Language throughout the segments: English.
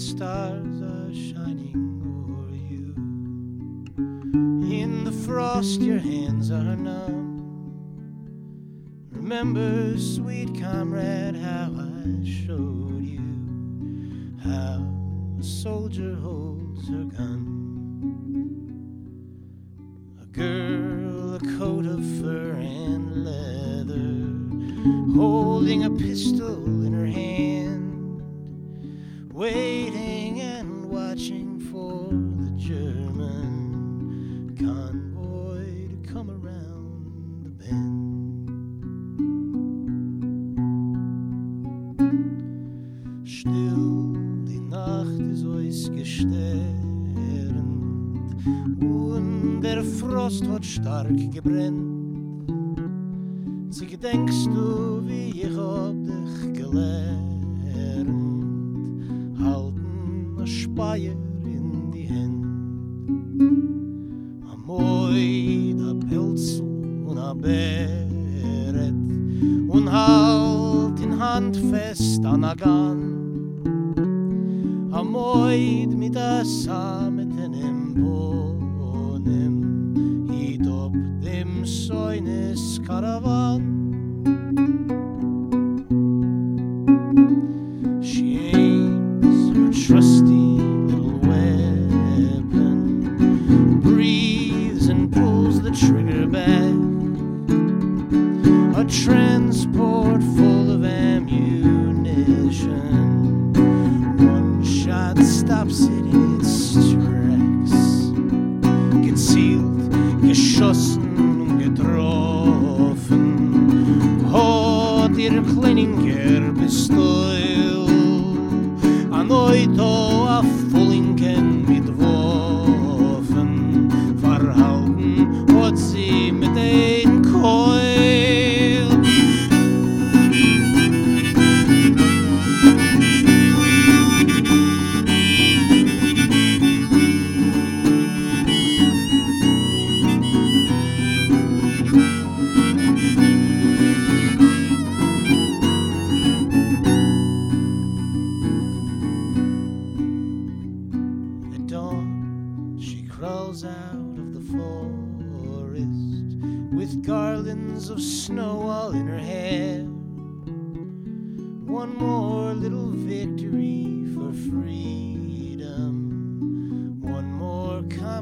stars are shining over you. In the frost, your hands are numb. Remember, sweet comrade, how I showed you how a soldier holds her gun. A girl, a coat of fur and leather, holding a pistol Still, die Nacht ist ausgesternt und der Frost hat stark gebrennt. Sie gedenkst du, wie ich hab dich gelernt, halten a Speier in die Hand. A Moid, a Pelz und a Beret und halt in Hand fest an a Gun. A Moid mit a Sameten im Kleininger Pistol uh, an Oito a Fullinken mit Waffen verhalten hat sie mit ein Keul.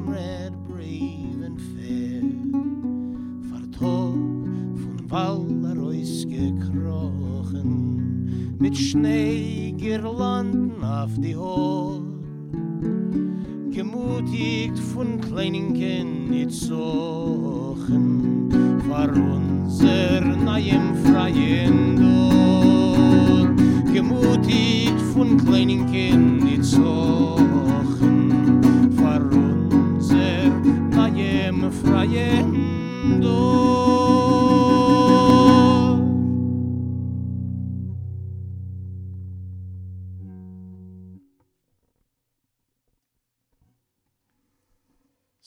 Comrade brave and fair. Vertog von Wallerois gekrochen, mit Schneegirlanden auf die Hor. gemutigt von Kleininken nicht sochen, war unser neuem freien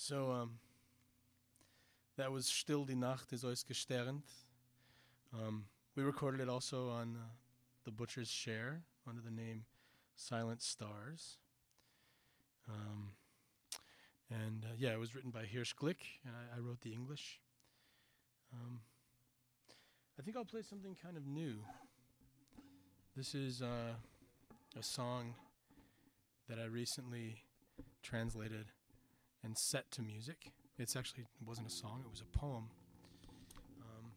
So, um, that was Still die Nacht ist ausgesternt. Um, we recorded it also on uh, The Butcher's Share under the name Silent Stars. Um, and uh, yeah, it was written by Hirsch Glick, and I, I wrote the English. Um, I think I'll play something kind of new. This is uh, a song that I recently translated and set to music. It's actually it wasn't a song; it was a poem. Um,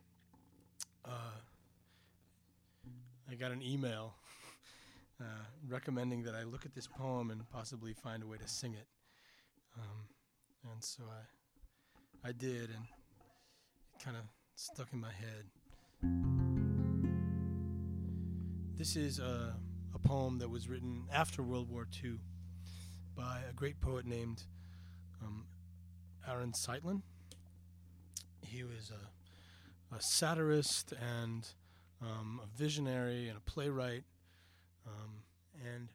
uh, I got an email uh, recommending that I look at this poem and possibly find a way to sing it, um, and so I I did, and it kind of stuck in my head. This is a, a poem that was written after World War II by a great poet named um, Aaron Zeitlin. He was a, a satirist and um, a visionary and a playwright, um, and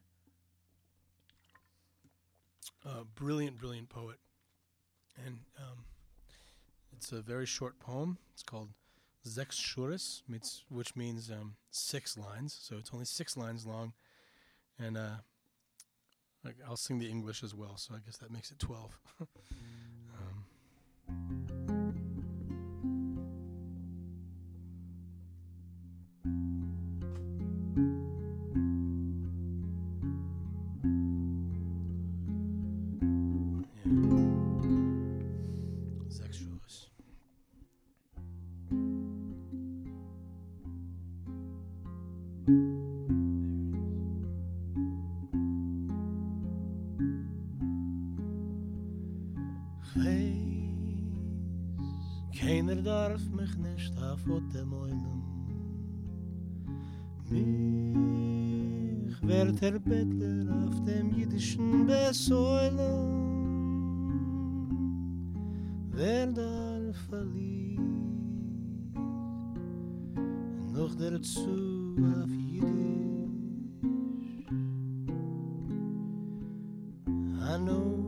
a brilliant, brilliant poet. And um, it's a very short poem. It's called Sechs Schuris, which means um, six lines. So it's only six lines long, and uh, I'll sing the English as well, so I guess that makes it 12. Keiner darf mich nicht auf dem Eulen. Mich wird der Bettler auf dem jüdischen Besäulen. Wer darf verliebt, noch dazu auf Jiddisch. I know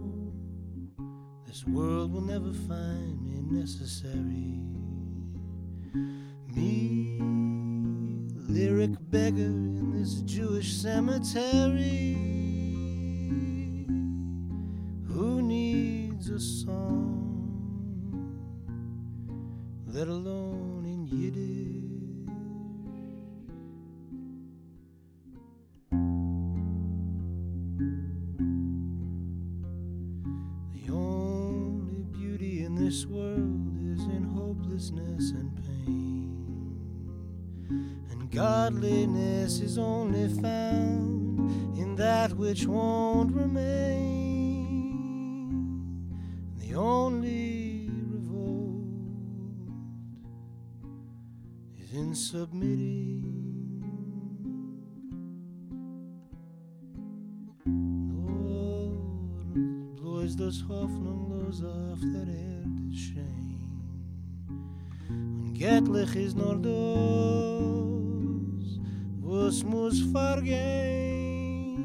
this world will never find me necessary. Me, lyric beggar in this Jewish cemetery. This world is in hopelessness and pain. And godliness is only found in that which won't remain. The only revolt is in submitting. Lord, bloß das hoffnungslos auf der Erde schein. Und göttlich ist nur das, was muss vergehen.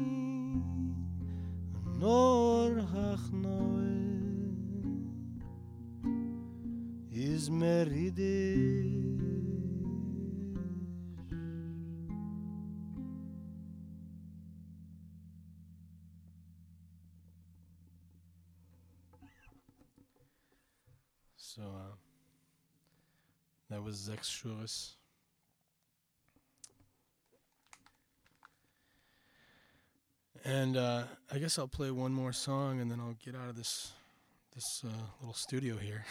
Und nur hach neu ist meridisch. Was And uh, I guess I'll play one more song and then I'll get out of this this uh, little studio here.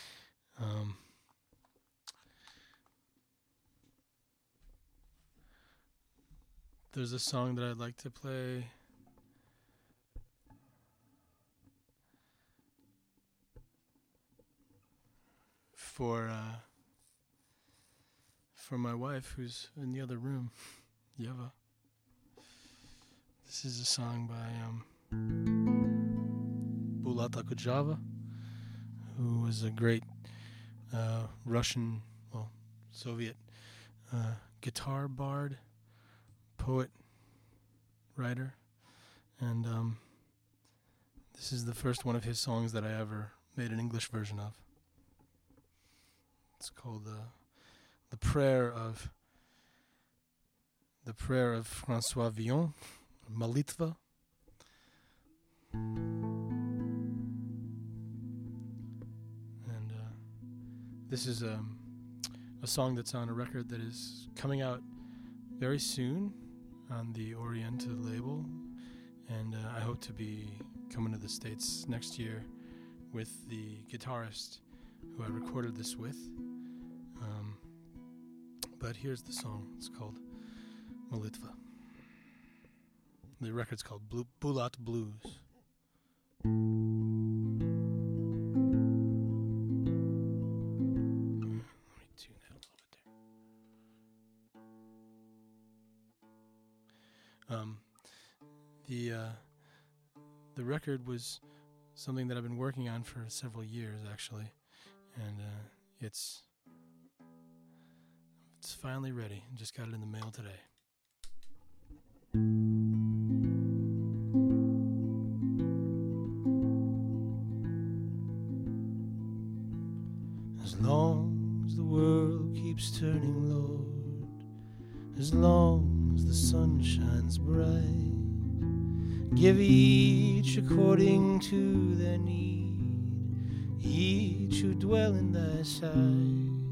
um, there's a song that I'd like to play. for uh, for my wife who's in the other room, Yeva. This is a song by um, Bulat Okudzhava, who was a great uh, Russian, well, Soviet uh, guitar bard, poet, writer, and um, this is the first one of his songs that I ever made an English version of. It's called the the prayer of the prayer of Francois Villon, Molitva. And uh, this is um, a song that's on a record that is coming out very soon on the Oriente label, and uh, I hope to be coming to the States next year with the guitarist who I recorded this with. But here's the song. It's called Molitva. The record's called Blue, Bulat Blues. Let me tune that a little bit there. Um, the uh, the record was something that I've been working on for several years, actually, and uh, it's it's finally ready. Just got it in the mail today. As long as the world keeps turning, Lord, as long as the sun shines bright, Give each according to their need, each who dwell in thy sight.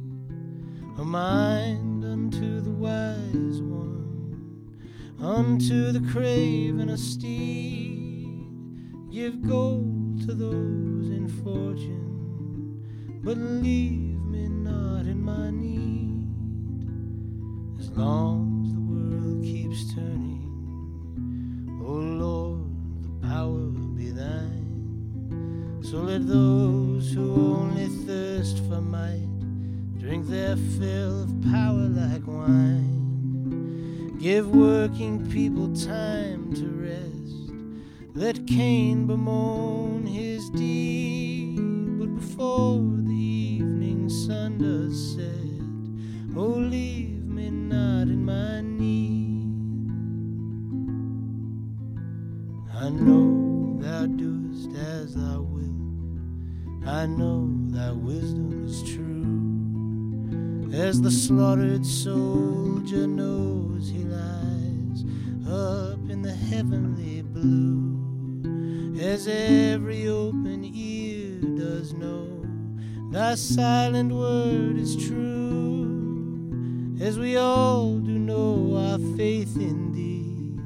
A mind unto the wise one, unto the craven a steed. Give gold to those in fortune, but leave me not in my need. As long as the world keeps turning, O Lord, the power be thine. So let those who only thirst for might drink their fill of power like wine. Give working people time to rest. Let Cain bemoan his deed, but before the evening sun does set, oh, leave me not in my need. I know thou doest as thou wilt. I know thy wisdom is true. As the slaughtered soldier knows he lies up in the heavenly blue. As every open ear does know, thy silent word is true. As we all do know our faith in thee,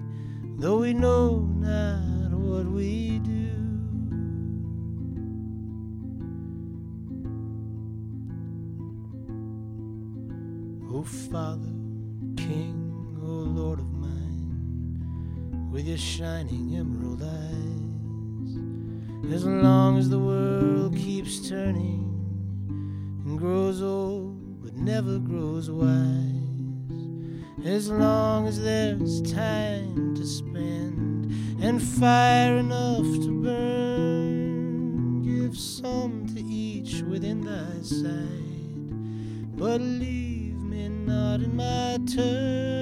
though we know not what we do. O Father, King, O Lord of mine, with your shining emerald eyes, as long as the world keeps turning and grows old but never grows wise, as long as there's time to spend and fire enough to burn, give some to each within thy sight, but leave not in my turn.